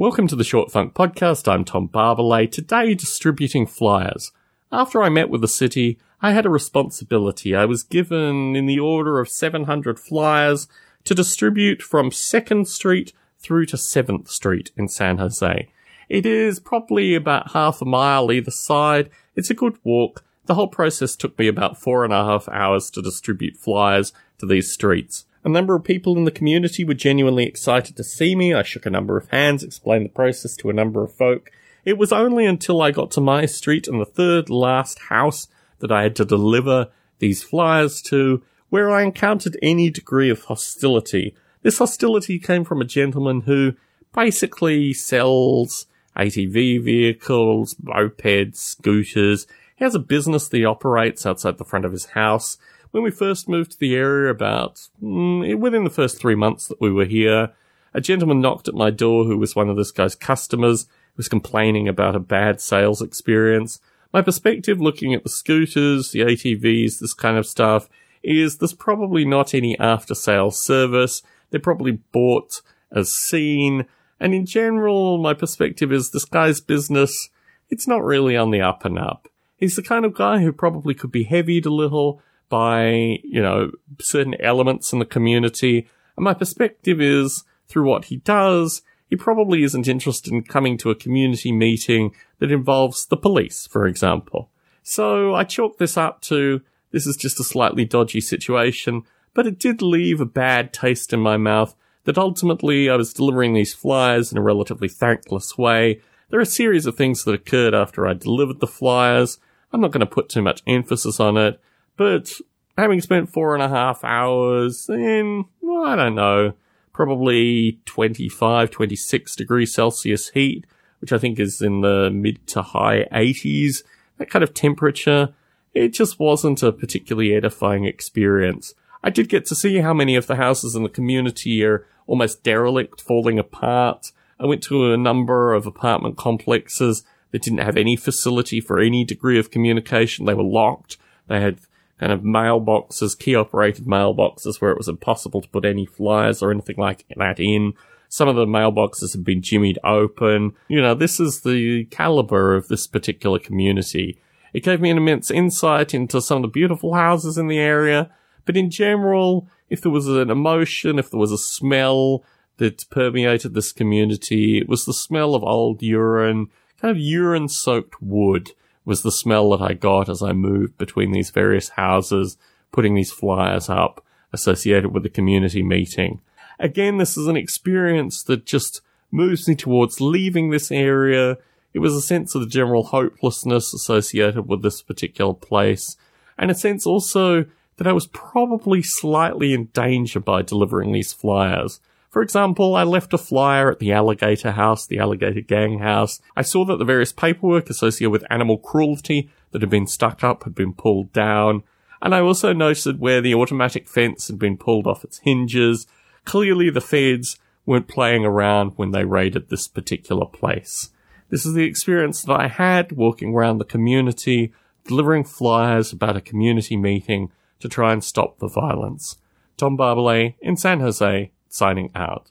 Welcome to the Short Funk Podcast. I'm Tom Barbalet. Today, distributing flyers. After I met with the city, I had a responsibility. I was given in the order of 700 flyers to distribute from 2nd Street through to 7th Street in San Jose. It is probably about half a mile either side. It's a good walk. The whole process took me about four and a half hours to distribute flyers to these streets. A number of people in the community were genuinely excited to see me. I shook a number of hands, explained the process to a number of folk. It was only until I got to my street and the third last house that I had to deliver these flyers to where I encountered any degree of hostility. This hostility came from a gentleman who basically sells ATV vehicles, mopeds, scooters. He has a business that he operates outside the front of his house when we first moved to the area about mm, within the first three months that we were here, a gentleman knocked at my door who was one of this guy's customers, was complaining about a bad sales experience. My perspective looking at the scooters, the ATVs, this kind of stuff, is there's probably not any after sales service. They're probably bought as seen. And in general, my perspective is this guy's business, it's not really on the up and up. He's the kind of guy who probably could be heavied a little, by, you know, certain elements in the community. And my perspective is through what he does, he probably isn't interested in coming to a community meeting that involves the police, for example. So I chalk this up to this is just a slightly dodgy situation, but it did leave a bad taste in my mouth that ultimately I was delivering these flyers in a relatively thankless way. There are a series of things that occurred after I delivered the flyers. I'm not going to put too much emphasis on it. But having spent four and a half hours in, I don't know, probably 25, 26 degrees Celsius heat, which I think is in the mid to high 80s, that kind of temperature, it just wasn't a particularly edifying experience. I did get to see how many of the houses in the community are almost derelict, falling apart. I went to a number of apartment complexes that didn't have any facility for any degree of communication. They were locked. They had kind of mailboxes, key operated mailboxes where it was impossible to put any flyers or anything like that in. Some of the mailboxes have been jimmied open. You know, this is the caliber of this particular community. It gave me an immense insight into some of the beautiful houses in the area, but in general, if there was an emotion, if there was a smell that permeated this community, it was the smell of old urine, kind of urine soaked wood was the smell that I got as I moved between these various houses, putting these flyers up associated with the community meeting. Again, this is an experience that just moves me towards leaving this area. It was a sense of the general hopelessness associated with this particular place, and a sense also that I was probably slightly in danger by delivering these flyers. For example, I left a flyer at the Alligator House, the Alligator Gang House. I saw that the various paperwork associated with animal cruelty that had been stuck up had been pulled down. And I also noted where the automatic fence had been pulled off its hinges. Clearly the feds weren't playing around when they raided this particular place. This is the experience that I had walking around the community, delivering flyers about a community meeting to try and stop the violence. Tom Barbalet in San Jose, signing out.